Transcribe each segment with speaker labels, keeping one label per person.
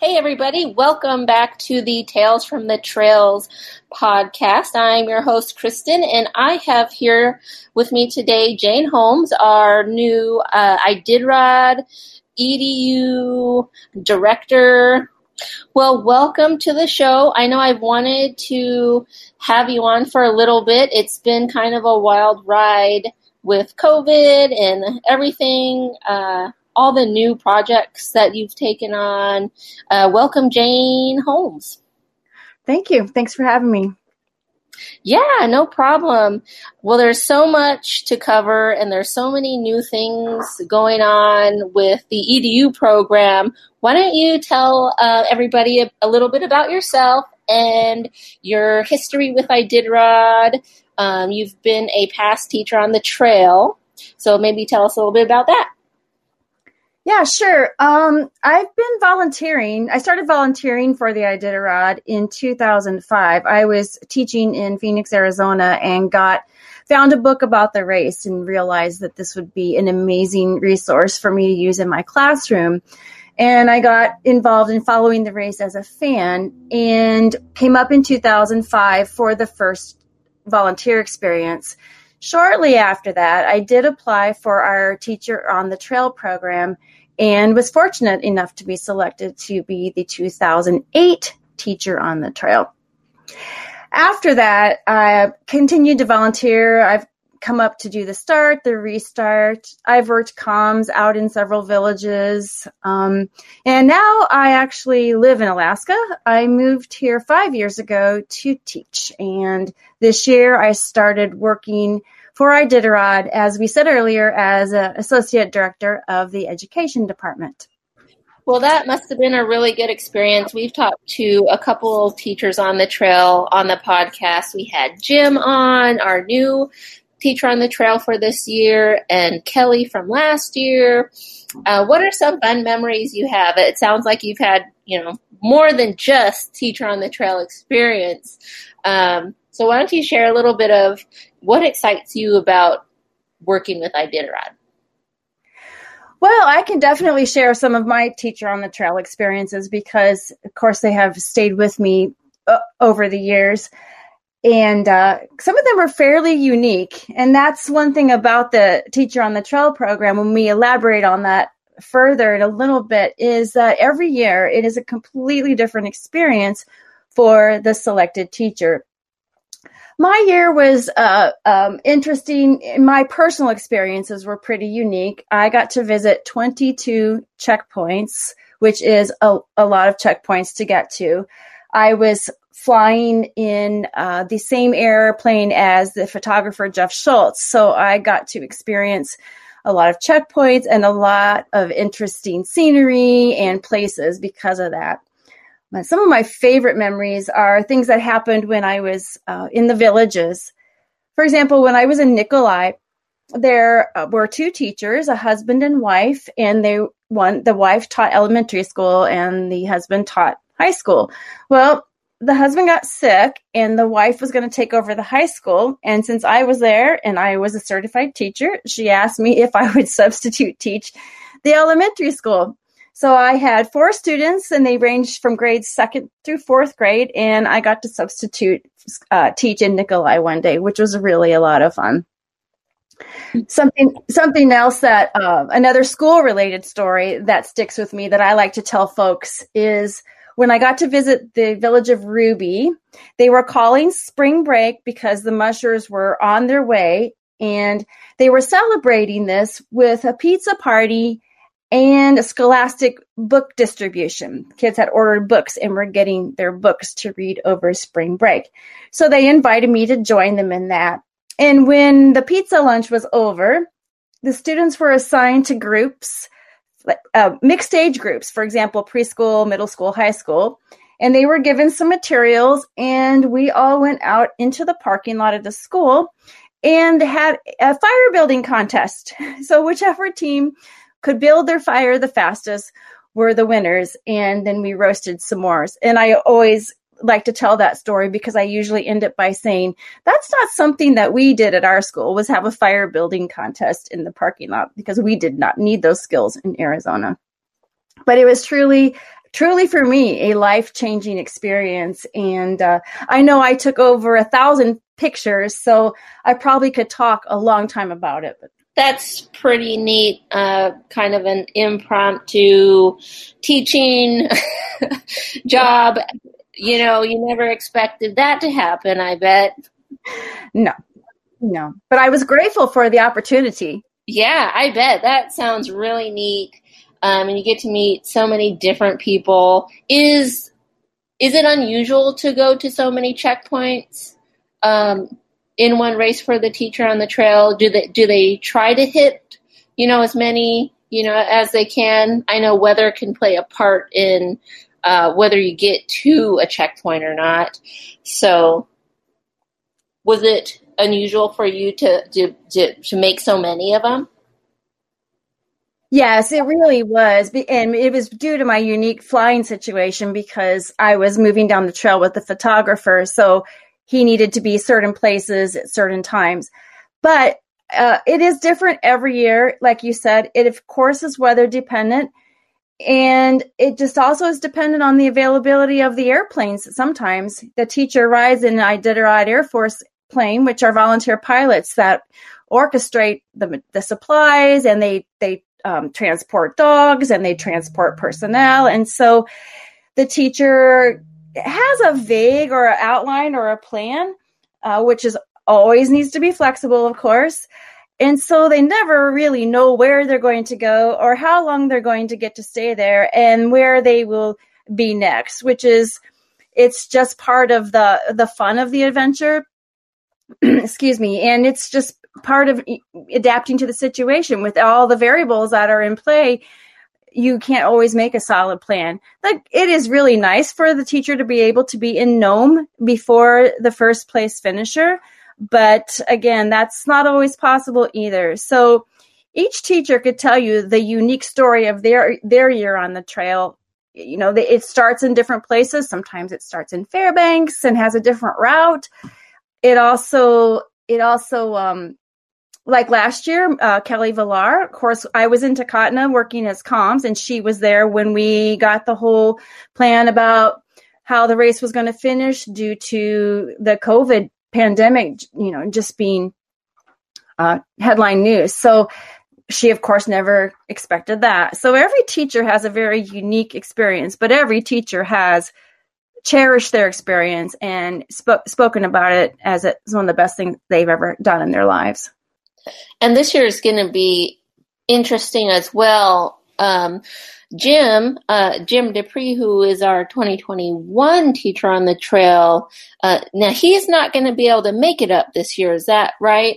Speaker 1: Hey, everybody. Welcome back to the Tales from the Trails podcast. I'm your host, Kristen, and I have here with me today Jane Holmes, our new uh, Iditarod EDU director. Well, welcome to the show. I know I've wanted to have you on for a little bit. It's been kind of a wild ride with COVID and everything. Uh, all the new projects that you've taken on. Uh, welcome, Jane Holmes.
Speaker 2: Thank you. Thanks for having me.
Speaker 1: Yeah, no problem. Well, there's so much to cover, and there's so many new things going on with the EDU program. Why don't you tell uh, everybody a, a, little bit about yourself and your history with Iditarod? Um, you've been a past teacher on the trail, so maybe tell us a little bit about that.
Speaker 2: Yeah, sure. Um, I've been volunteering. I started volunteering for the Iditarod in 2005. I was teaching in Phoenix, Arizona, and got found a book about the race and realized that this would be an amazing resource for me to use in my classroom. And I got involved in following the race as a fan and came up in 2005 for the first volunteer experience. Shortly after that, I did apply for our Teacher on the Trail program and was fortunate enough to be selected to be the 2008 Teacher on the Trail. After that, I continued to volunteer. I've come up to do the start, the restart. I've worked comms out in several villages. Um, and now I actually live in Alaska. I moved here five years ago to teach. And this year I started working for Iditarod, as we said earlier, as associate director of the education department.
Speaker 1: Well, that must have been a really good experience. We've talked to a couple teachers on the trail on the podcast. We had Jim on, our new teacher on the trail for this year, and Kelly from last year. Uh, what are some fun memories you have? It sounds like you've had, you know, more than just teacher on the trail experience. Um, so why don't you share a little bit of what excites you about working with Iditarod?
Speaker 2: Well, I can definitely share some of my teacher on the trail experiences because, of course, they have stayed with me uh, over the years. And uh, some of them are fairly unique. And that's one thing about the Teacher on the Trail program. When we elaborate on that further in a little bit, is that every year it is a completely different experience for the selected teacher my year was uh, um, interesting. My personal experiences were pretty unique. I got to visit 22 checkpoints, which is a, a lot of checkpoints to get to. I was flying in uh, the same airplane as the photographer Jeff Schultz, so I got to experience a lot of checkpoints and a lot of interesting scenery and places because of that some of my favorite memories are things that happened when I was uh, in the villages. For example, when I was in Nikolai, there uh, were two teachers, a husband and wife, and they one the wife taught elementary school and the husband taught high school. Well, the husband got sick and the wife was going to take over the high school. And since I was there and I was a certified teacher, she asked me if I would substitute teach the elementary school. So I had four students, and they ranged from grades second through fourth grade, and I got to substitute uh, teach in Nikolai one day, which was really a lot of fun. Something something else that uh, another school related story that sticks with me that I like to tell folks is when I got to visit the village of Ruby, they were calling spring break because the mushers were on their way and they were celebrating this with a pizza party and a scholastic book distribution. Kids had ordered books and were getting their books to read over spring break. So they invited me to join them in that. And when the pizza lunch was over, the students were assigned to groups, uh, mixed age groups, for example, preschool, middle school, high school. And they were given some materials, and we all went out into the parking lot of the school and had a fire building contest. So, whichever team could build their fire the fastest were the winners. And then we roasted s'mores. And I always like to tell that story because I usually end it by saying that's not something that we did at our school was have a fire building contest in the parking lot because we did not need those skills in Arizona. But it was truly truly for me a life changing experience. And uh, I know I took over a thousand pictures, so I probably could talk a long time about it. But
Speaker 1: that's pretty neat. Uh, kind of an impromptu teaching job. You know, you never expected that to happen. I bet.
Speaker 2: No, no. But I was grateful for the opportunity.
Speaker 1: Yeah, I bet that sounds really neat um, and you get to meet so many different people. Is is it unusual to go to so many checkpoints um, in one race for the teacher on the trail? Do they do they try to hit you know as many you know as they can? I know weather can play a part in uh, whether you get to a checkpoint or not. So, was it unusual for you to to to, to make so many of them?
Speaker 2: Yes, it really was. And it was due to my unique flying situation because I was moving down the trail with the photographer. So he needed to be certain places at certain times. But uh, it is different every year. Like you said, it of course is weather dependent. And it just also is dependent on the availability of the airplanes. Sometimes the teacher rides in an Iditarod Air Force plane, which are volunteer pilots that orchestrate the, the supplies and they, they um, transport dogs and they transport personnel. And so the teacher has a vague or outline or a plan, uh, which is always needs to be flexible, of course. And so they never really know where they're going to go or how long they're going to get to stay there and where they will be next, which is it's just part of the the fun of the adventure. Excuse me, and it's just part of adapting to the situation with all the variables that are in play you can't always make a solid plan. Like it is really nice for the teacher to be able to be in Nome before the first place finisher but again that's not always possible either. So each teacher could tell you the unique story of their their year on the trail. You know it starts in different places. Sometimes it starts in Fairbanks and has a different route. It also it also um, like last year, uh, Kelly Villar, of course, I was in Takotna working as comms, and she was there when we got the whole plan about how the race was going to finish due to the COVID pandemic, you know, just being uh, headline news. So she, of course, never expected that. So every teacher has a very unique experience, but every teacher has cherished their experience and sp- spoken about it as it's one of the best things they've ever done in their lives.
Speaker 1: And this year is going to be interesting as well. Um, Jim, uh, Jim Dupree, who is our 2021 teacher on the trail, uh, now he's not going to be able to make it up this year. Is that right?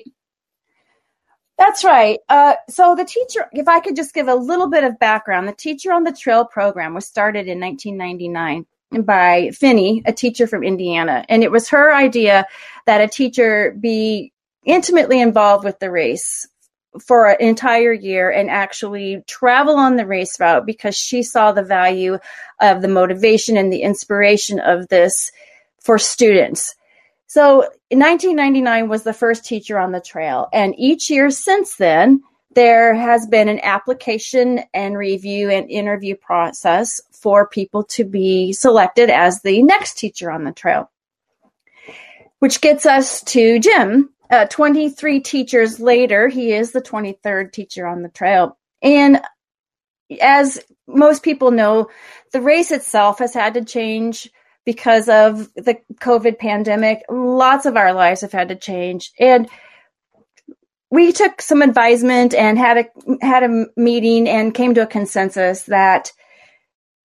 Speaker 2: That's right. Uh, so the teacher, if I could just give a little bit of background, the Teacher on the Trail program was started in 1999 by Finney, a teacher from Indiana, and it was her idea that a teacher be intimately involved with the race for an entire year and actually travel on the race route because she saw the value of the motivation and the inspiration of this for students. So 1999 was the first teacher on the trail. And each year since then, there has been an application and review and interview process for people to be selected as the next teacher on the trail. Which gets us to Jim, uh, 23 teachers later, he is the 23rd teacher on the trail. And as most people know, the race itself has had to change because of the COVID pandemic. Lots of our lives have had to change. And we took some advisement and had a had a meeting and came to a consensus that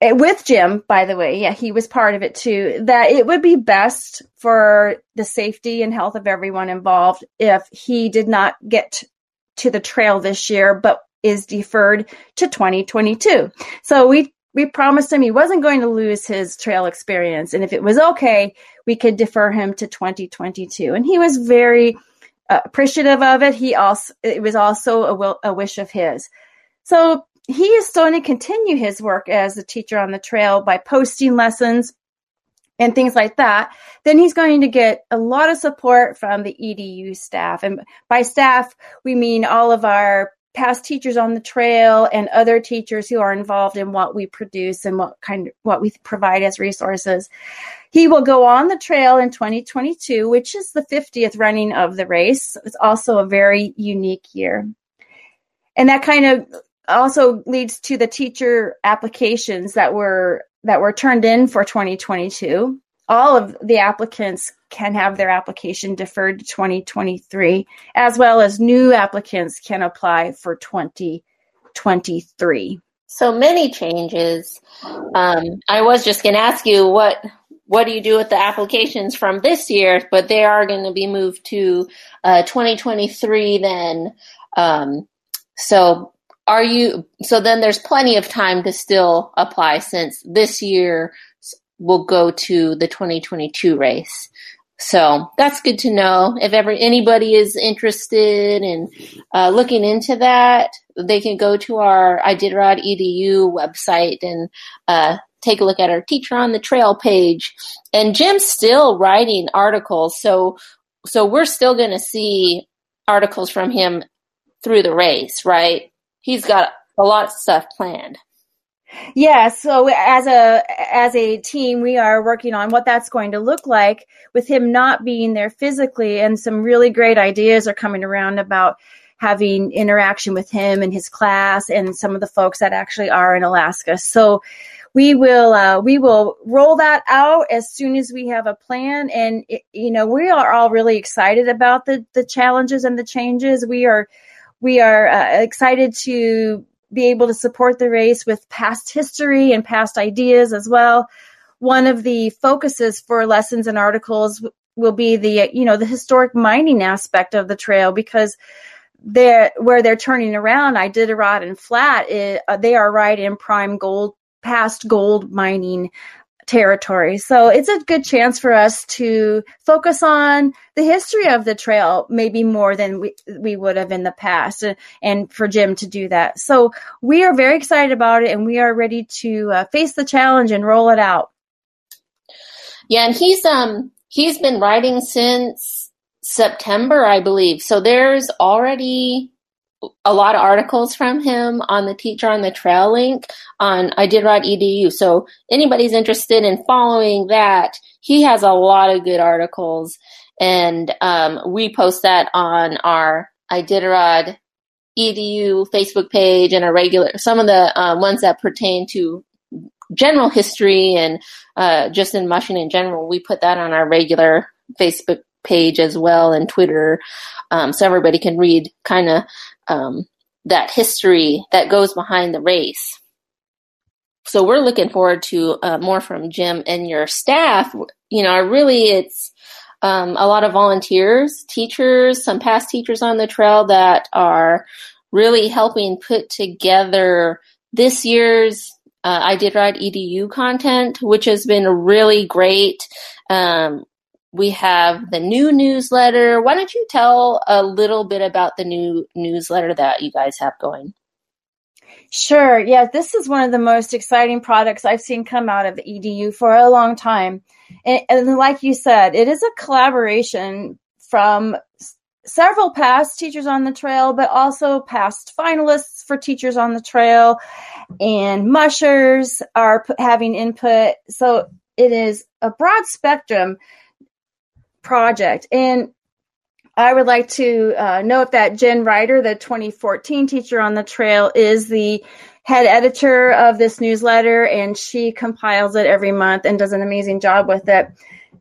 Speaker 2: with Jim, by the way, yeah, he was part of it too, that it would be best for the safety and health of everyone involved if he did not get to the trail this year, but is deferred to 2022. So we we promised him he wasn't going to lose his trail experience, and if it was okay, we could defer him to 2022. And he was very uh, appreciative of it. He also it was also a, will, a wish of his. So he is going to continue his work as a teacher on the trail by posting lessons and things like that, then he's going to get a lot of support from the EDU staff. And by staff, we mean all of our past teachers on the trail and other teachers who are involved in what we produce and what kind of what we provide as resources. He will go on the trail in 2022, which is the 50th running of the race. It's also a very unique year. And that kind of also leads to the teacher applications that were that were turned in for 2022 all of the applicants can have their application deferred to 2023, as well as new applicants can apply for 2023.
Speaker 1: So many changes. Um, I was just going to ask you what what do you do with the applications from this year, but they are going to be moved to uh, 2023 then. Um, so are you so then there's plenty of time to still apply since this year will go to the 2022 race. So that's good to know. If ever anybody is interested in uh, looking into that, they can go to our Iditarod edu website and uh, take a look at our Teacher on the Trail page. And Jim's still writing articles, so so we're still going to see articles from him through the race, right? He's got a lot of stuff planned.
Speaker 2: Yeah, so as a as a team, we are working on what that's going to look like with him not being there physically, and some really great ideas are coming around about having interaction with him and his class and some of the folks that actually are in Alaska. So we will uh, we will roll that out as soon as we have a plan, and it, you know we are all really excited about the the challenges and the changes. We are we are uh, excited to be able to support the race with past history and past ideas as well. One of the focuses for lessons and articles will be the you know the historic mining aspect of the trail because they're where they're turning around I Iditarod and Flat it, uh, they are right in prime gold past gold mining territory. So it's a good chance for us to focus on the history of the trail, maybe more than we, we would have in the past, and, and for Jim to do that. So we are very excited about it and we are ready to uh, face the challenge and roll it out.
Speaker 1: Yeah, and he's um he's been writing since September, I believe. So there's already a lot of articles from him on the Teacher on the Trail link on Iditarod edu. So anybody's interested in following that, he has a lot of good articles, and um, we post that on our Iditarod edu Facebook page and a regular some of the uh, ones that pertain to general history and uh, just in mushing in general. We put that on our regular Facebook page as well and Twitter, um, so everybody can read kind of um, that history that goes behind the race. So we're looking forward to uh, more from Jim and your staff. You know, really, it's um, a lot of volunteers, teachers, some past teachers on the trail that are really helping put together this year's uh, Iditarod edu content, which has been really great. Um, we have the new newsletter. Why don't you tell a little bit about the new newsletter that you guys have going?
Speaker 2: Sure. Yeah, this is one of the most exciting products I've seen come out of EDU for a long time. And, and like you said, it is a collaboration from several past teachers on the trail, but also past finalists for teachers on the trail, and mushers are p- having input. So it is a broad spectrum project. And I would like to uh, note that Jen Reiter, the 2014 teacher on the trail, is the head editor of this newsletter, and she compiles it every month and does an amazing job with it.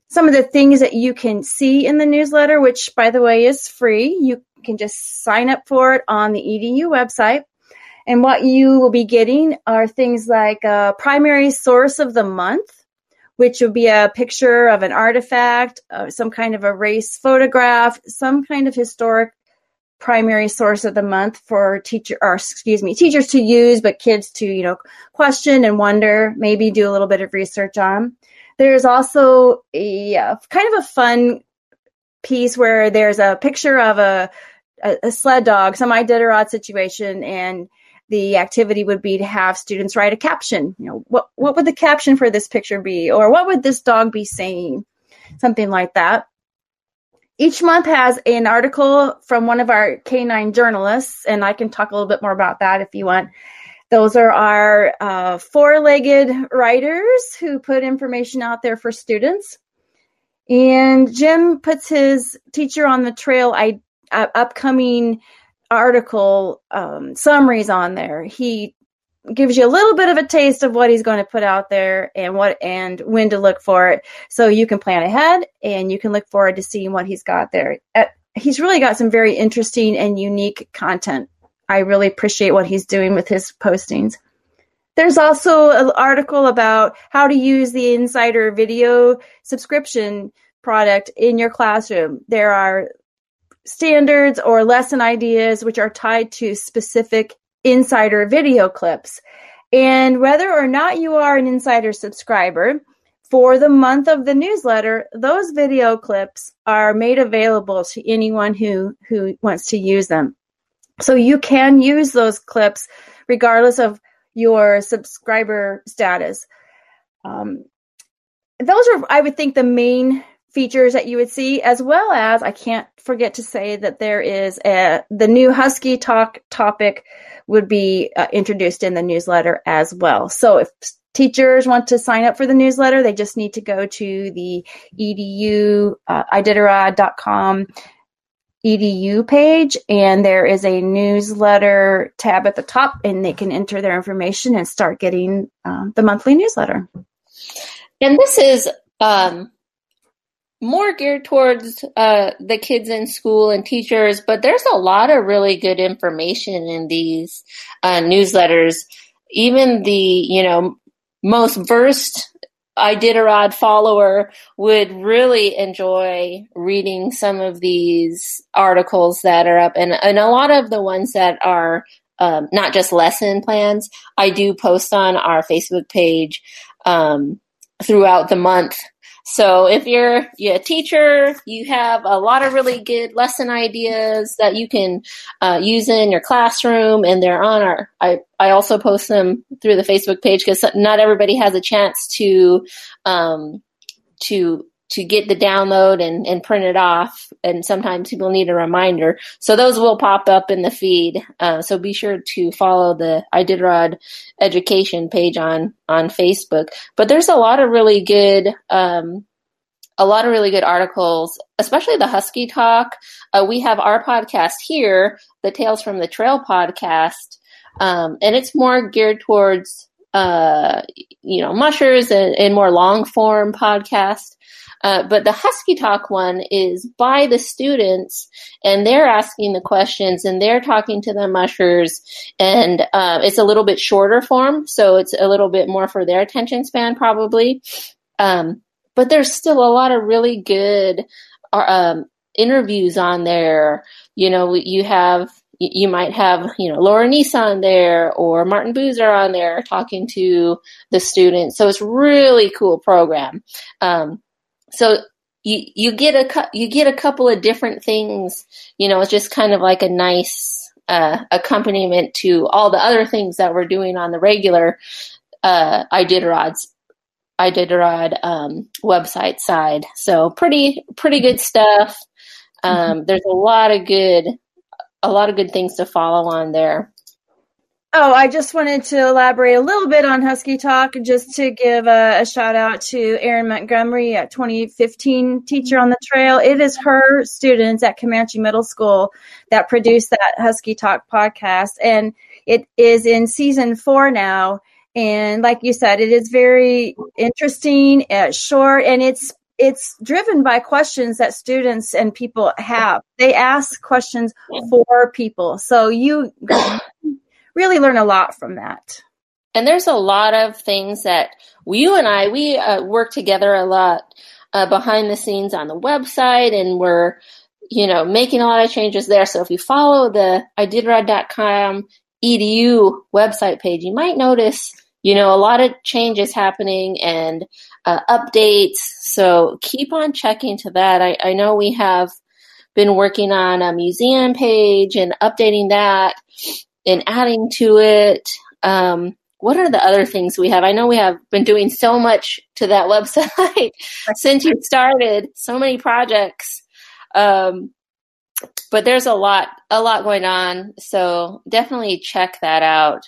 Speaker 2: Some of the things that you can see in the newsletter, which by the way is free, you can just sign up for it on the EDU website. And what you will be getting are things like a primary source of the month, which would be a picture of an artifact, uh, some kind of a race photograph, some kind of historic primary source of the month for teacher or excuse me teachers to use but kids to you know question and wonder maybe do a little bit of research on. There's also a uh, kind of a fun piece where there's a picture of a a, a sled dog some iditarod situation and the activity would be to have students write a caption. You know, what what would the caption for this picture be, or what would this dog be saying? Something like that. each month has an article from one of our canine journalists, and I can talk a little bit more about that if you want. Those are our uh, four legged writers who put information out there for students. And Jim puts his teacher on the trail I, uh, upcoming article um, summaries on there. He gives you a little bit of a taste of what he's going to put out there and what and when to look for it. So you can plan ahead and you can look forward to seeing what he's got there. At, he's really got some very interesting and unique content. I really appreciate what he's doing with his postings. There's also an article about how to use the insider video subscription product in your classroom. There are standards or lesson ideas which are tied to specific insider video clips. And whether or not you are an insider subscriber, for the month of the newsletter, those video clips are made available to anyone who, who wants to use them. So you can use those clips regardless of your subscriber status. Um, those are, I would think, the main features that you would see, as well as I can't forget to say that there is a the new Husky Talk topic would be uh, introduced in the newsletter as well. So if teachers want to sign up for the newsletter, they just need to go to the edu uh, iditarod.com edu page and there is a newsletter tab at the top and they can enter their information and start getting um, the monthly newsletter
Speaker 1: and this is um, more geared towards uh, the kids in school and teachers, but there's a lot of really good information in these uh, newsletters. Even the you know most versed Iditarod follower would really enjoy reading some of these articles that are up, and and a lot of the ones that are um, not just lesson plans. I do post on our Facebook page um, throughout the month so if you're, you're a teacher, you have a lot of really good lesson ideas that you can uh, use in your classroom, and they're on our. I I also post them through the Facebook page because not everybody has a chance to um, to to get the download and, and print it off. And sometimes people need a reminder. So those will pop up in the feed. Uh, so be sure to follow the Iditarod education page on, on Facebook. But there's a lot of really good, um, a lot of really good articles, especially the Husky Talk. Uh, we have our podcast here, the Tales from the Trail podcast, um, and it's more geared towards uh, you know mushers and, and more long form podcast. Uh, but the Husky Talk one is by the students, and they're asking the questions, and they're talking to the mushers, and uh, it's a little bit shorter form, so it's a little bit more for their attention span, probably. Um, but there's still a lot of really good uh, um, interviews on there. You know, you have you might have, you know, Laura on there or Martin Buser on there talking to the students. So it's really cool program. Um, so you you get a you get a couple of different things. You know, it's just kind of like a nice uh, accompaniment to all the other things that we're doing on the regular uh, Iditarod's Iditarod um, website side. So pretty pretty good stuff. Um, mm-hmm. There's a lot of good a lot of good things to follow on there.
Speaker 2: Oh, I just wanted to elaborate a little bit on Husky Talk, just to give a, a, shout out to Erin Montgomery, a 2015 teacher on the trail. It is her students at Comanche Middle School that produced that Husky Talk podcast, and it is in season four now. And like you said, it is very interesting, uh, short, and it's it's driven by questions that students and people have. They ask questions for people, so you really learn a lot from that.
Speaker 1: And there's a lot of things that you and I, we uh, work together a lot uh, behind the scenes on the website and we're, you know, making a lot of changes there. So if you follow the iditarod.com edu website page, you might notice, you know, a lot of changes happening and uh, updates. So keep on checking to that. I, I know we have been working on a museum page and updating that and adding to it. Um, what are the other things we have? I know we have been doing so much to that website since you started, so many projects. Um, but there's a lot, a lot going on. So definitely check that out.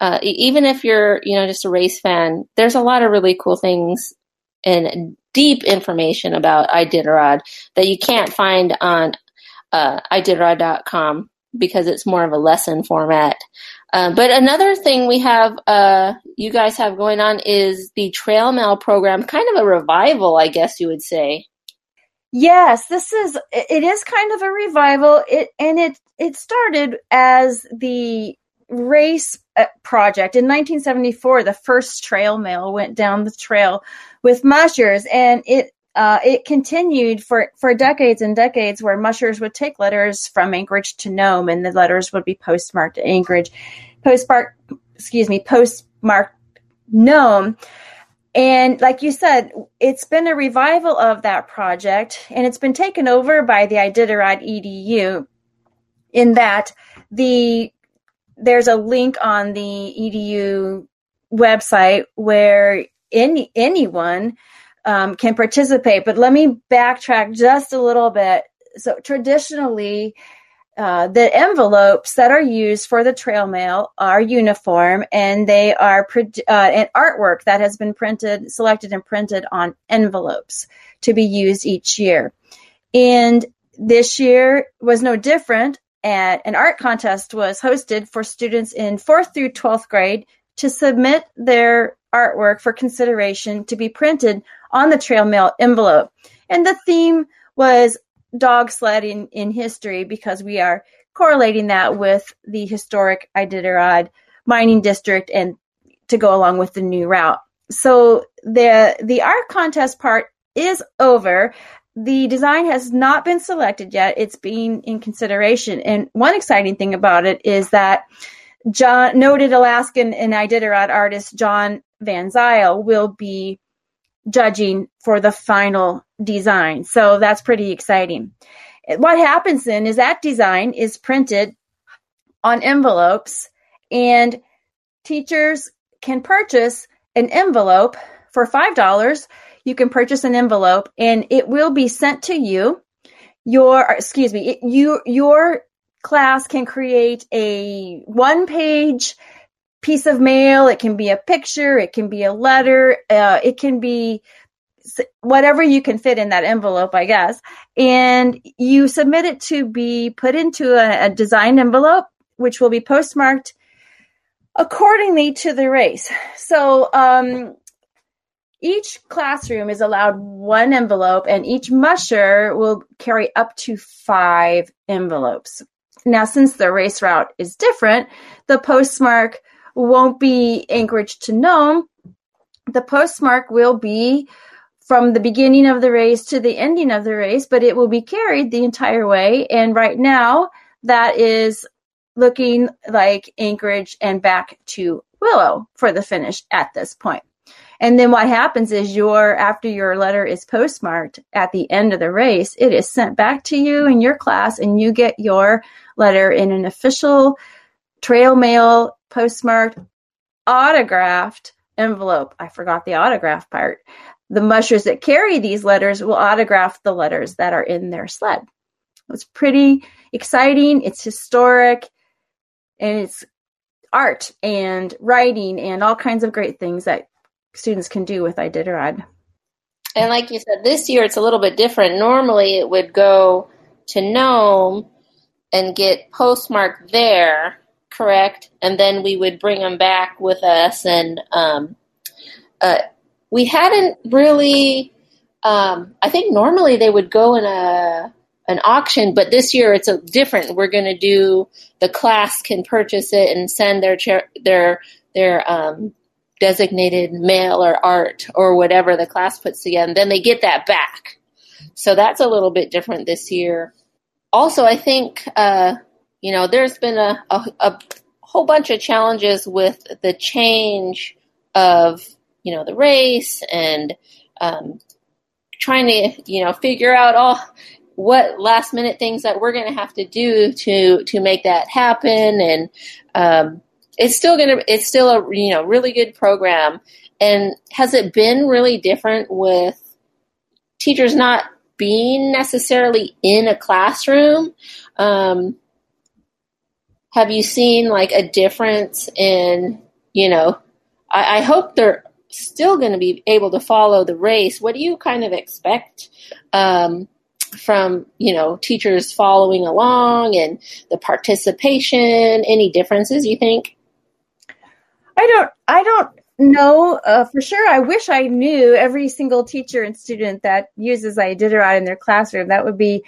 Speaker 1: Uh, even if you're, you know, just a race fan, there's a lot of really cool things and deep information about Iditarod that you can't find on uh, Iditarod.com because it's more of a lesson format. Uh, but another thing we have, uh, you guys have going on is the Trail Mail program, kind of a revival, I guess you would say.
Speaker 2: Yes, this is it is kind of a revival. It and it it started as the race uh, project in 1974. The first trail mail went down the trail with mushers, and it uh, it continued for, for decades and decades where mushers would take letters from Anchorage to Nome and the letters would be postmarked Anchorage, postmarked, excuse me, postmarked Nome. And like you said, it's been a revival of that project and it's been taken over by the Iditarod EDU in that the there's a link on the EDU website where any anyone um, can participate. But let me backtrack just a little bit. So traditionally, uh, the envelopes that are used for the trail mail are uniform and they are uh, an artwork that has been printed, selected and printed on envelopes to be used each year. And this year was no different. An art contest was hosted for students in fourth through 12th grade to submit their artwork for consideration to be printed on the trail mail envelope. And the theme was dog sledding in history because we are correlating that with the historic Iditarod mining district and to go along with the new route. So the the art contest part is over. The design has not been selected yet. It's being in consideration. And one exciting thing about it is that Jon, noted Alaskan and Iditarod artist Jon Van Zyle will be judging for the final design. So that's pretty exciting. What happens then is that design is printed on envelopes and teachers can purchase an envelope for $5. You can purchase an envelope and it will be sent to you. Your, excuse me, it, you, your class can create a one page piece of mail. It can be a picture. It can be a letter. Uh, it can be whatever you can fit in that envelope, I guess. And you submit it to be put into a, a design envelope, which will be postmarked accordingly to the race. So, um, each classroom is allowed one envelope, and each musher will carry up to five envelopes. Now, since the race route is different, the postmark won't be Anchorage to Nome. The postmark will be from the beginning of the race to the ending of the race, but it will be carried the entire way. And right now, that is looking like Anchorage and back to Willow for the finish at this point. And then what happens is your after your letter is postmarked at the end of the race, it is sent back to you in your class and you get your letter in an official trail mail postmarked, autographed envelope. I forgot the autograph part. The mushers that carry these letters will autograph the letters that are in their sled. It's pretty exciting, it's historic, and it's art and writing and all kinds of great things that students can do with Iditarod.
Speaker 1: And like you said, this year it's a little bit different. Normally it would go to Nome and get postmarked there correct, and then we would bring them back with us. And um, uh, we hadn't really. Um, I think normally they would go in a an auction, but this year it's a different. We're going to do the class can purchase it and send their chair, their their um, designated mail or art or whatever the class puts together, and then they get that back. So that's a little bit different this year. Also, I think uh, you know, there's been a, a, a whole bunch of challenges with the change of, you know, the race and um, trying to, you know, figure out all what last minute things that we're going to have to do to to make that happen and um, it's still going to it's still a you know really good program and has it been really different with teachers not being necessarily in a classroom. Um, have you seen like a difference in, you know, I, I hope they're still going to be able to follow the race. What do you kind of expect um, from, you know, teachers following along and the participation? Any differences you think?
Speaker 2: I don't, I don't know uh, for sure. I wish I knew every single teacher and student that uses Iditarod in their classroom. That would be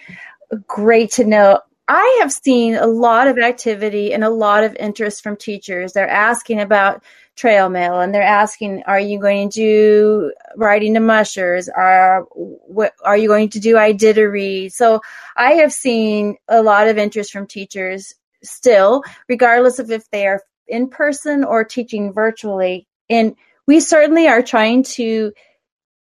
Speaker 2: great to know. I have seen a lot of activity and a lot of interest from teachers. They're asking about trail mail and they're asking, are you going to do writing to mushers? Are, what, are you going to do Iditarod? So I have seen a lot of interest from teachers still, regardless of if they are in person or teaching virtually. And we certainly are trying to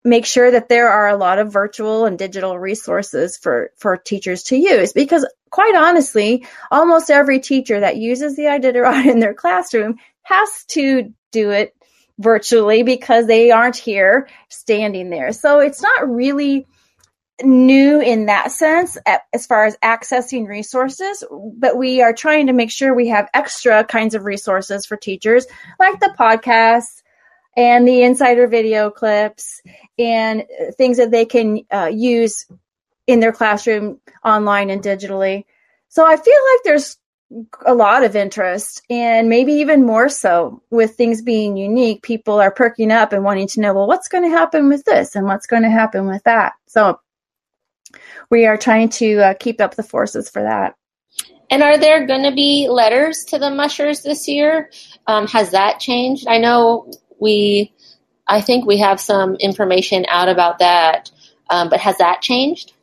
Speaker 2: make sure that there are a lot of virtual and digital resources for, for teachers to use because quite honestly, almost every teacher that uses the Iditarod in their classroom has to do it virtually because they aren't here standing there. So it's not really new in that sense as far as accessing resources, but we are trying to make sure we have extra kinds of resources for teachers like the podcasts and the insider video clips and things that they can uh, use in their classroom online and digitally. So I feel like there's a lot of interest and maybe even more so with things being unique. People are perking up and wanting to know, well, what's going to happen with this and what's going to happen with that. So we are trying to uh, keep up the forces for that.
Speaker 1: And are there going to be letters to the mushers this year? Um, has that changed? I know we, I think we have some information out about that, um, but has that changed?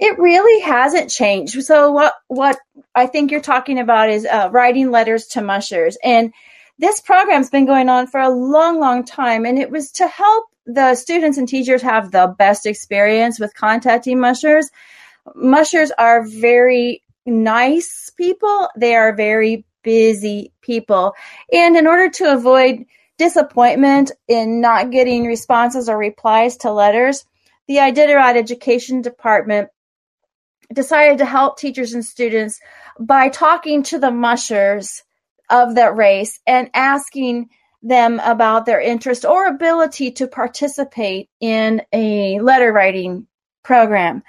Speaker 2: It really hasn't changed. So what what I think you're talking about is uh, writing letters to mushers, and this program's been going on for a long, long time, and it was to help the students and teachers have the best experience with contacting mushers. Mushers are very nice people. They are very busy people, and in order to avoid disappointment in not getting responses or replies to letters, the Iditarod Education Department decided to help teachers and students by talking to the mushers of that race and asking them about their interest or ability to participate in a letter writing program.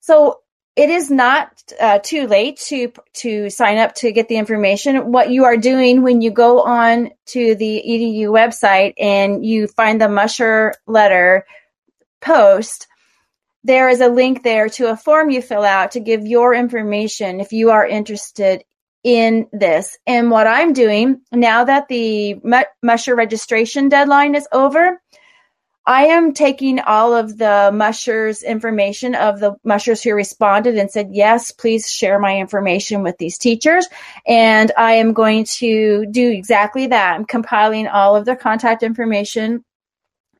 Speaker 2: So it is not uh, too late to to sign up to get the information. What you are doing when you go on to the edu website and you find the musher letter post, there is a link there to a form you fill out to give your information if you are interested in this. And what I'm doing now that the musher registration deadline is over, I am taking all of the mushers information of the mushers who responded and said, yes, please share my information with these teachers. And I am going to do exactly that. I'm compiling all of their contact information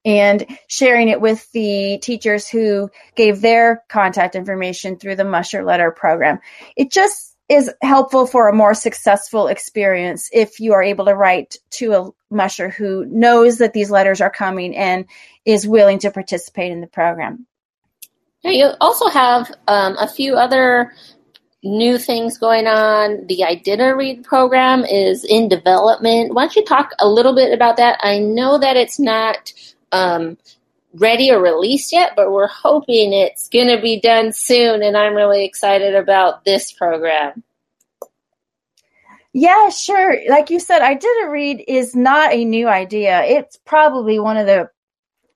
Speaker 2: and sharing it with the teachers who gave their contact information through the Musher Letter program. It just is helpful for a more successful experience if you are able to write to a musher who knows that these letters are coming and is willing to participate in the program.
Speaker 1: Now you also have um, a few other new things going on. The Idita-Read program is in development. Why don't you talk a little bit about that? I know that it's not um, ready or released yet, but we're hoping it's going to be done soon, and I'm really excited about this program.
Speaker 2: Yeah, sure. Like you said, Idita-Read is not a new idea. It's probably one of the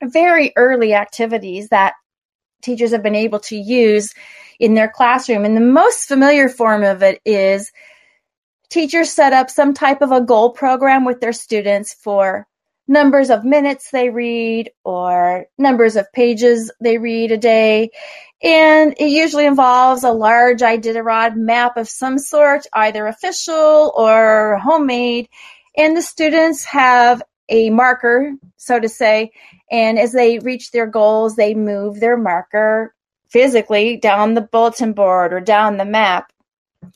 Speaker 2: very early activities that teachers have been able to use in their classroom. And the most familiar form of it is teachers set up some type of a goal program with their students for numbers of minutes they read or numbers of pages they read a day. And it usually involves a large Iditarod map of some sort, either official or homemade. And the students have a marker, so to say, and as they reach their goals, they move their marker physically down the bulletin board or down the map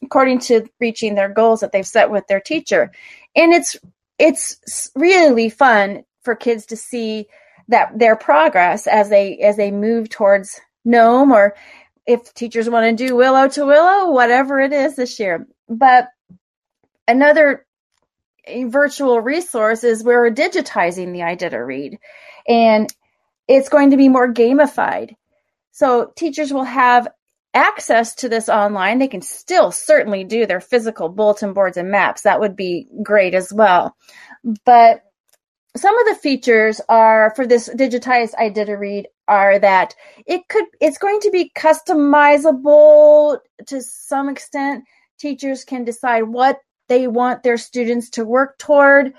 Speaker 2: according to reaching their goals that they've set with their teacher. And it's it's really fun for kids to see that their progress as they as they move towards Nome or if teachers want to do Willow to Willow, whatever it is this year. But another virtual resource is we're digitizing the idita read and it's going to be more gamified. So teachers will have access to this online. They can still certainly do their physical bulletin boards and maps. That would be great as well. But some of the features are for this digitized Idita-Read are that it could it's going to be customizable to some extent. Teachers can decide what they want their students to work toward.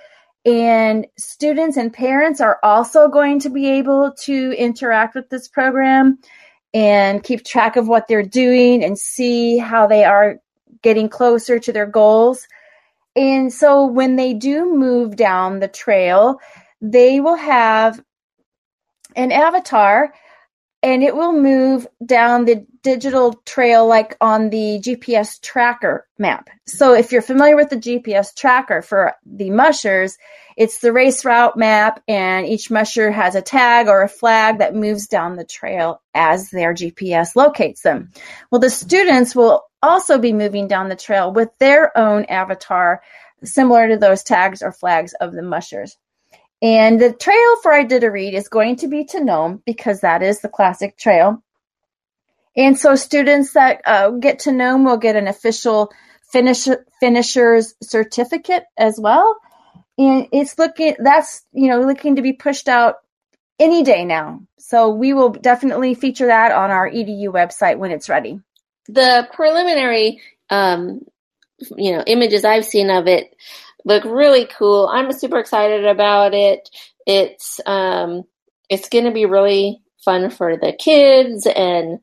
Speaker 2: And students and parents are also going to be able to interact with this program and keep track of what they're doing and see how they are getting closer to their goals. And so when they do move down the trail, they will have an avatar and it will move down the digital trail like on the GPS tracker map. So if you're familiar with the GPS tracker for the mushers, it's the race route map and each musher has a tag or a flag that moves down the trail as their GPS locates them. Well, the students will also be moving down the trail with their own avatar similar to those tags or flags of the mushers. And the trail for Idita-Read is going to be to Nome because that is the classic trail. And so students that uh, get to Nome will get an official finish, finisher's certificate as well. And it's looking, that's, you know, looking to be pushed out any day now. So we will definitely feature that on our EDU website when it's ready.
Speaker 1: The preliminary, um, you know, images I've seen of it look really cool. I'm super excited about it. It's um, it's going to be really fun for the kids and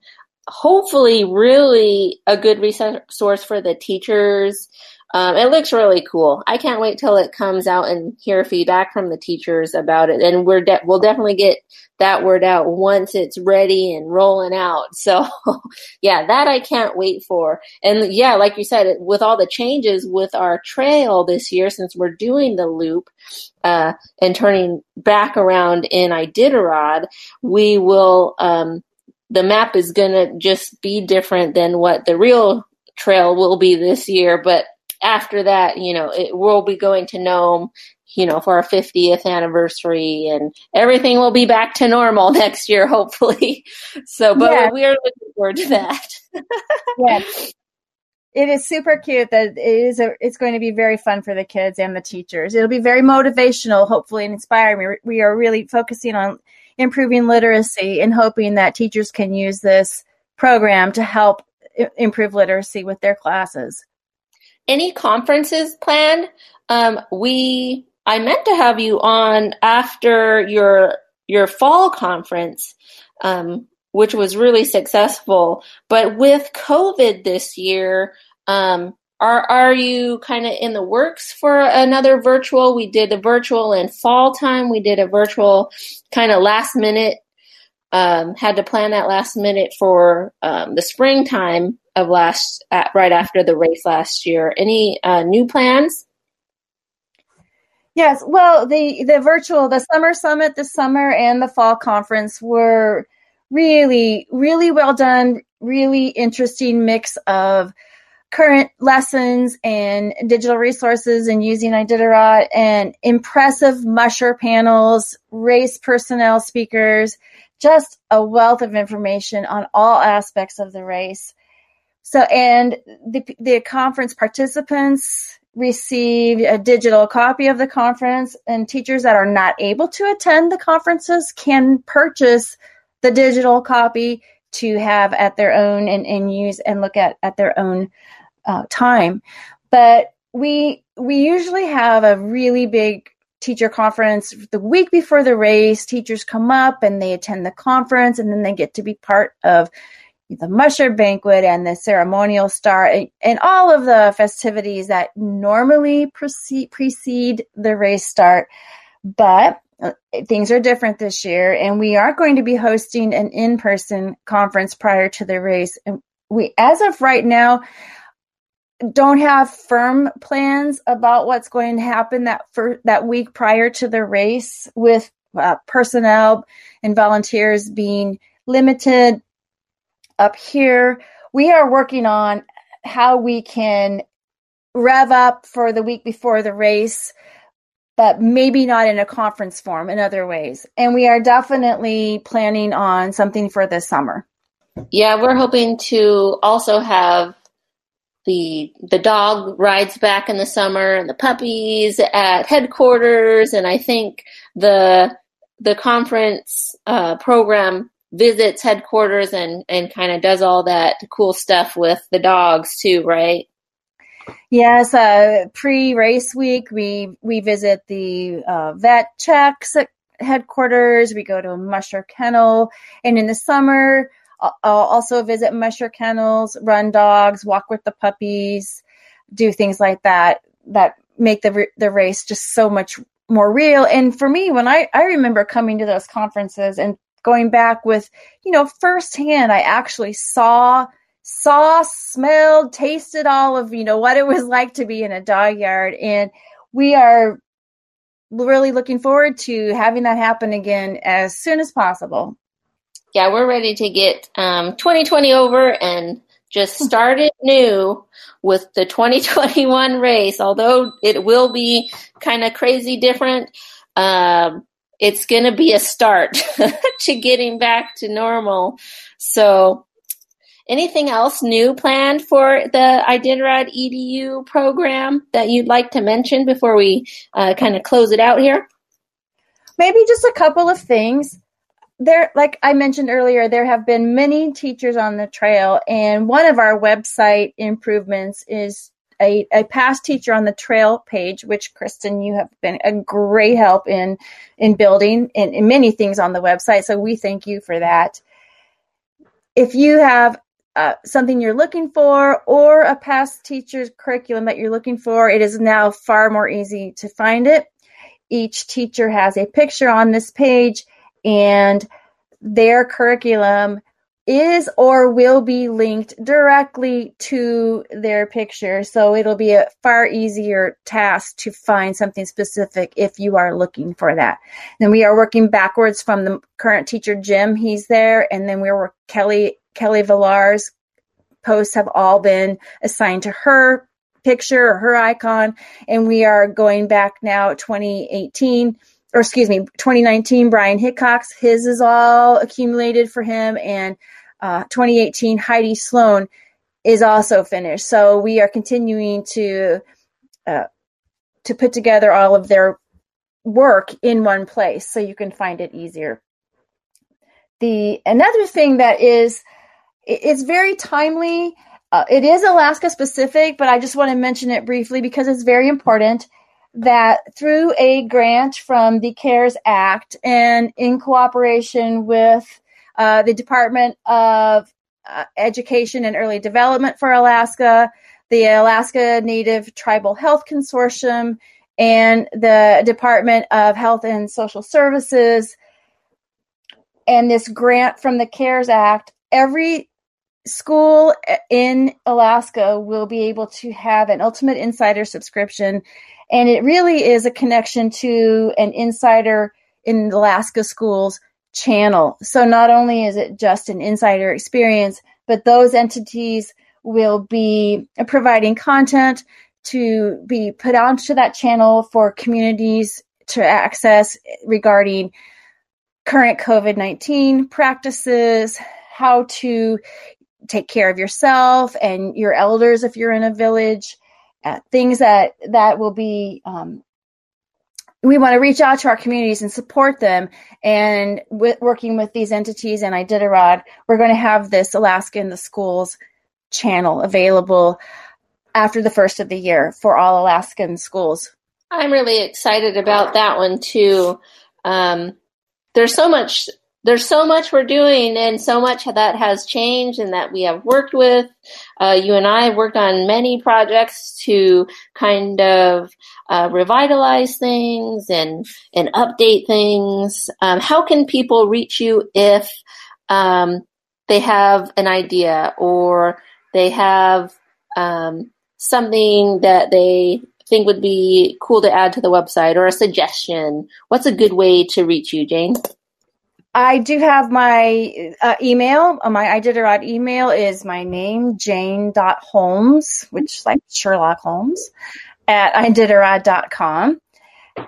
Speaker 1: hopefully really a good resource for the teachers. Um, it looks really cool. I can't wait till it comes out and hear feedback from the teachers about it. And we're de- we'll definitely get that word out once it's ready and rolling out. So yeah, that I can't wait for. And yeah, like you said, with all the changes with our trail this year, since we're doing the loop, uh, and turning back around in Iditarod, we will, um, the map is going to just be different than what the real trail will be this year, but after that, you know, it, we'll be going to Nome, you know, for our 50th anniversary and everything will be back to normal next year, hopefully. So, but yeah. we are looking forward to that.
Speaker 2: yes. It is super cute that it is a, it's going to be very fun for the kids and the teachers. It'll be very motivational, hopefully, and inspiring. We, we are really focusing on improving literacy and hoping that teachers can use this program to help improve literacy with their classes
Speaker 1: any conferences planned? Um, we I meant to have you on after your your fall conference, um, which was really successful. But with COVID this year, um, are are you kind of in the works for another virtual? We did a virtual in fall time. We did a virtual kind of last minute. Um, had to plan that last minute for um, the springtime of last at, right after the race last year. Any uh, new plans?
Speaker 2: Yes, well, the the virtual, the summer summit this summer and the fall conference were really, really well done. Really interesting mix of current lessons and digital resources and using Iditarod and impressive musher panels, race personnel speakers, just a wealth of information on all aspects of the race. So, and the, the conference participants received a digital copy of the conference, and teachers that are not able to attend the conferences can purchase the digital copy to have at their own and, and use and look at at their own uh, time. But we we usually have a really big teacher conference the week before the race. Teachers come up and they attend the conference, and then they get to be part of the musher banquet and the ceremonial start and, and all of the festivities that normally precede, precede the race start. But things are different this year, and we are going to be hosting an in person conference prior to the race. And we, as of right now, don't have firm plans about what's going to happen that for that week prior to the race with uh, personnel and volunteers being limited up here, we are working on how we can rev up for the week before the race, but maybe not in a conference form in other ways. And we are definitely planning on something for this summer.
Speaker 1: Yeah, we're hoping to also have the the dog rides back in the summer and the puppies at headquarters and I think the the conference uh, program visits headquarters and and kind of does all that cool stuff with the dogs too, right?
Speaker 2: Yes, uh, pre-race week, we we visit the uh, vet checks headquarters. We go to a musher kennel, and in the summer, I'll also visit musher kennels, run dogs, walk with the puppies, do things like that that make the the race just so much more real. And for me, when I I remember coming to those conferences and going back with you know firsthand, I actually saw saw, smelled, tasted all of, you know, what it was like to be in a dog yard. And we are really looking forward to having that happen again as soon as possible.
Speaker 1: Yeah, we're ready to get um, 2020 over and just start it new with the 2021 race. Although it will be kind of crazy different, um, it's going to be a start to getting back to normal. So Anything else new planned for the Iditarod EDU program that you'd like to mention before we uh, kind of close it out here?
Speaker 2: Maybe just a couple of things. There, like I mentioned earlier, there have been many teachers on the trail, and one of our website improvements is a, a past teacher on the trail page, which Kristen, you have been a great help in in building and, and many things on the website. So we thank you for that. If you have uh, something you're looking for or a past teacher's curriculum that you're looking for, it is now far more easy to find it. Each teacher has a picture on this page and their curriculum is or will be linked directly to their picture. So it'll be a far easier task to find something specific if you are looking for that. Then we are working backwards from the current teacher, Jim. He's there. And then we're Kelly Kelly Villar's posts have all been assigned to her picture or her icon. And we are going back now 2018 or excuse me, 2019, Brian Hickox, his is all accumulated for him. And uh, 2018, Heidi Sloan is also finished. So we are continuing to uh, to put together all of their work in one place so you can find it easier. The another thing that is it's very timely. Uh, it is Alaska specific, but I just want to mention it briefly because it's very important that through a grant from the CARES Act and in cooperation with uh, the Department of uh, Education and Early Development for Alaska, the Alaska Native Tribal Health Consortium, and the Department of Health and Social Services, and this grant from the CARES Act, every school eh, in Alaska will be able to have an Ultimate Insider subscription. And it really is a connection to an insider in Alaska schools channel. So not only is it just an insider experience, but those entities will be providing content to be put onto that channel for communities to access regarding current COVID 19 practices, how to take care of yourself and your elders if you're in a village. Uh, things that that will be um, we want to reach out to our communities and support them. And with, working with these entities and Iditarod, we're going to have this Alaska in the Schools channel available after the first of the year for all Alaskan schools.
Speaker 1: I'm really excited about that one too. Um, there's so much there's so much we're doing and so much that has changed and that we have worked with. Uh, you and I have worked on many projects to kind of uh, revitalize things and and update things. Um, how can people reach you if um, they have an idea or they have um, something that they think would be cool to add to the website or a suggestion? What's a good way to reach you, Jane?
Speaker 2: I do have my uh, email. Uh, my Iditarod email is my name, jane.holmes, which like Sherlock Holmes, at iditarod.com.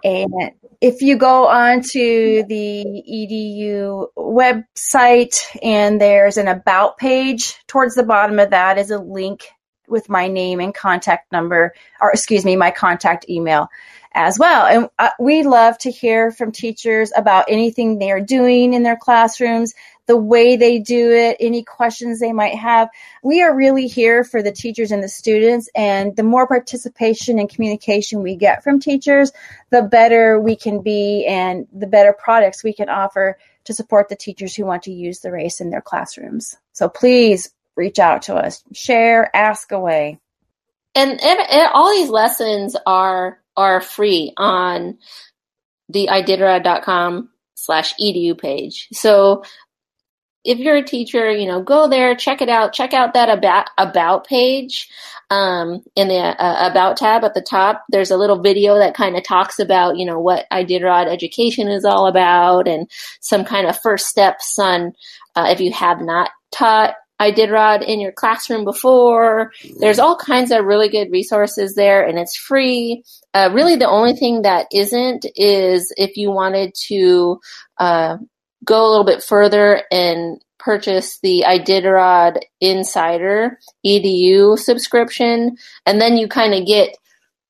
Speaker 2: And if you go on to the EDU website and there's an about page, towards the bottom of that is a link with my name and contact number, or excuse me, my contact email as well. And uh, we love to hear from teachers about anything they are doing in their classrooms, the way they do it, any questions they might have. We are really here for the teachers and the students. And the more participation and communication we get from teachers, the better we can be and the better products we can offer to support the teachers who want to use the race in their classrooms. So please reach out to us, share, ask away.
Speaker 1: And, and, and all these lessons are are free on the iditarod.com slash edu page. So if you're a teacher, you know, go there, check it out, check out that about about page. Um, in the uh, about tab at the top, there's a little video that kind of talks about, you know, what Iditarod education is all about and some kind of first steps on uh, if you have not taught Iditarod in your classroom before. There's all kinds of really good resources there and it's free. Uh, really the only thing that isn't is if you wanted to, uh, go a little bit further and purchase the Iditarod Insider EDU subscription, and then you kind of get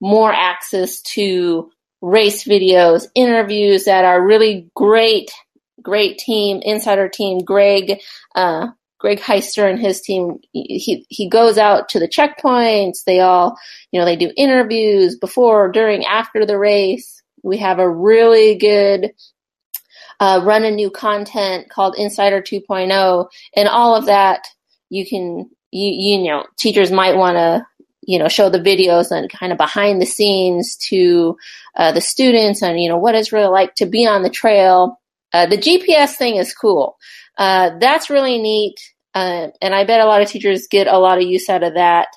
Speaker 1: more access to race videos, interviews that are really great, great team, insider team. Greg, uh, Greg Heister and his team, he he goes out to the checkpoints. They all, you know, they do interviews before, during, after the race. We have a really good uh, run a new content called Insider 2.0, and all of that you can you you know teachers might want to you know show the videos and kind of behind the scenes to uh, the students and you know what it's really like to be on the trail. Uh, the GPS thing is cool. Uh, that's really neat, uh, and I bet a lot of teachers get a lot of use out of that.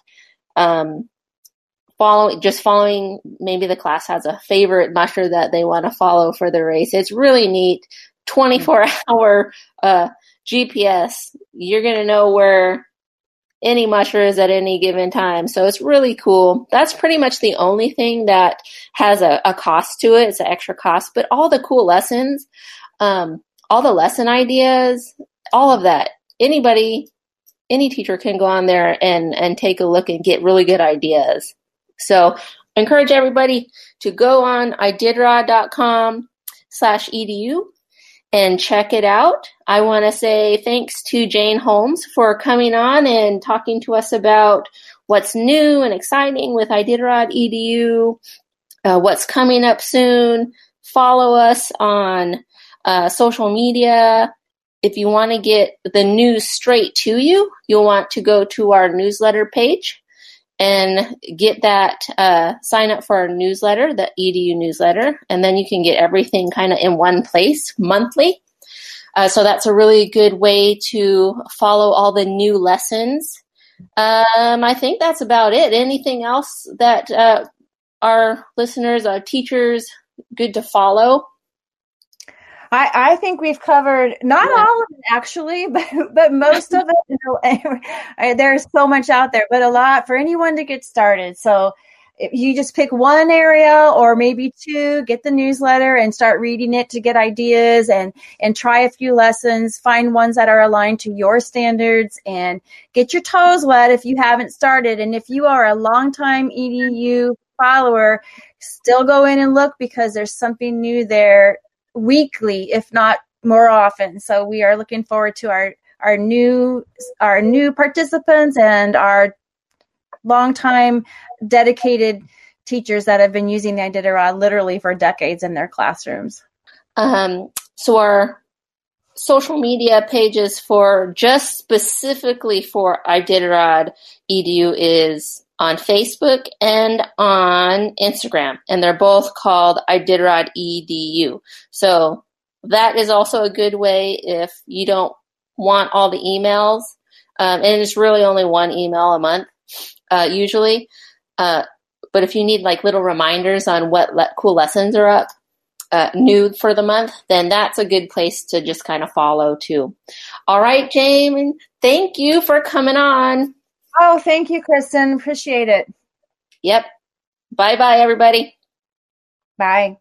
Speaker 1: Um, following just following maybe the class has a favorite musher that they want to follow for the race. It's really neat. 24 hour uh, gps you're going to know where any musher is at any given time. So it's really cool. That's pretty much the only thing that has a, a cost to it. It's an extra cost but all the cool lessons um, all the lesson ideas all of that anybody any teacher can go on there and and take a look and get really good ideas so I encourage everybody to go on iditarod.com slash edu and check it out. I want to say thanks to Jane Holmes for coming on and talking to us about what's new and exciting with Iditarod EDU, uh, what's coming up soon. Follow us on uh, social media. If you want to get the news straight to you, you'll want to go to our newsletter page and get that uh, sign up for our newsletter, the EDU newsletter, and then you can get everything kind of in one place monthly. Uh, so that's a really good way to follow all the new lessons. Um, I think that's about it. Anything else that uh, our listeners, our teachers, good to follow?
Speaker 2: I, I think we've covered not yeah. all of it actually, but but most of it. You know, there's so much out there, but a lot for anyone to get started. So if you just pick one area or maybe two, get the newsletter and start reading it to get ideas and and try a few lessons. Find ones that are aligned to your standards and get your toes wet if you haven't started. And if you are a longtime EDU follower, still go in and look because there's something new there weekly, if not more often. So we are looking forward to our our new our new participants and our longtime dedicated teachers that have been using the Iditarod literally for decades in their classrooms.
Speaker 1: Um, so our social media pages for just specifically for Iditarod Edu is on Facebook and on Instagram, and they're both called Iditarod Edu. So that is also a good way if you don't want all the emails, um, and it's really only one email a month uh, usually. Uh, but if you need like little reminders on what le- cool lessons are up, uh, new for the month, then that's a good place to just kind of follow too. All right, James, thank you for coming on.
Speaker 2: Oh, thank you, Kristen. Appreciate it.
Speaker 1: Yep. Bye bye, everybody.
Speaker 2: Bye.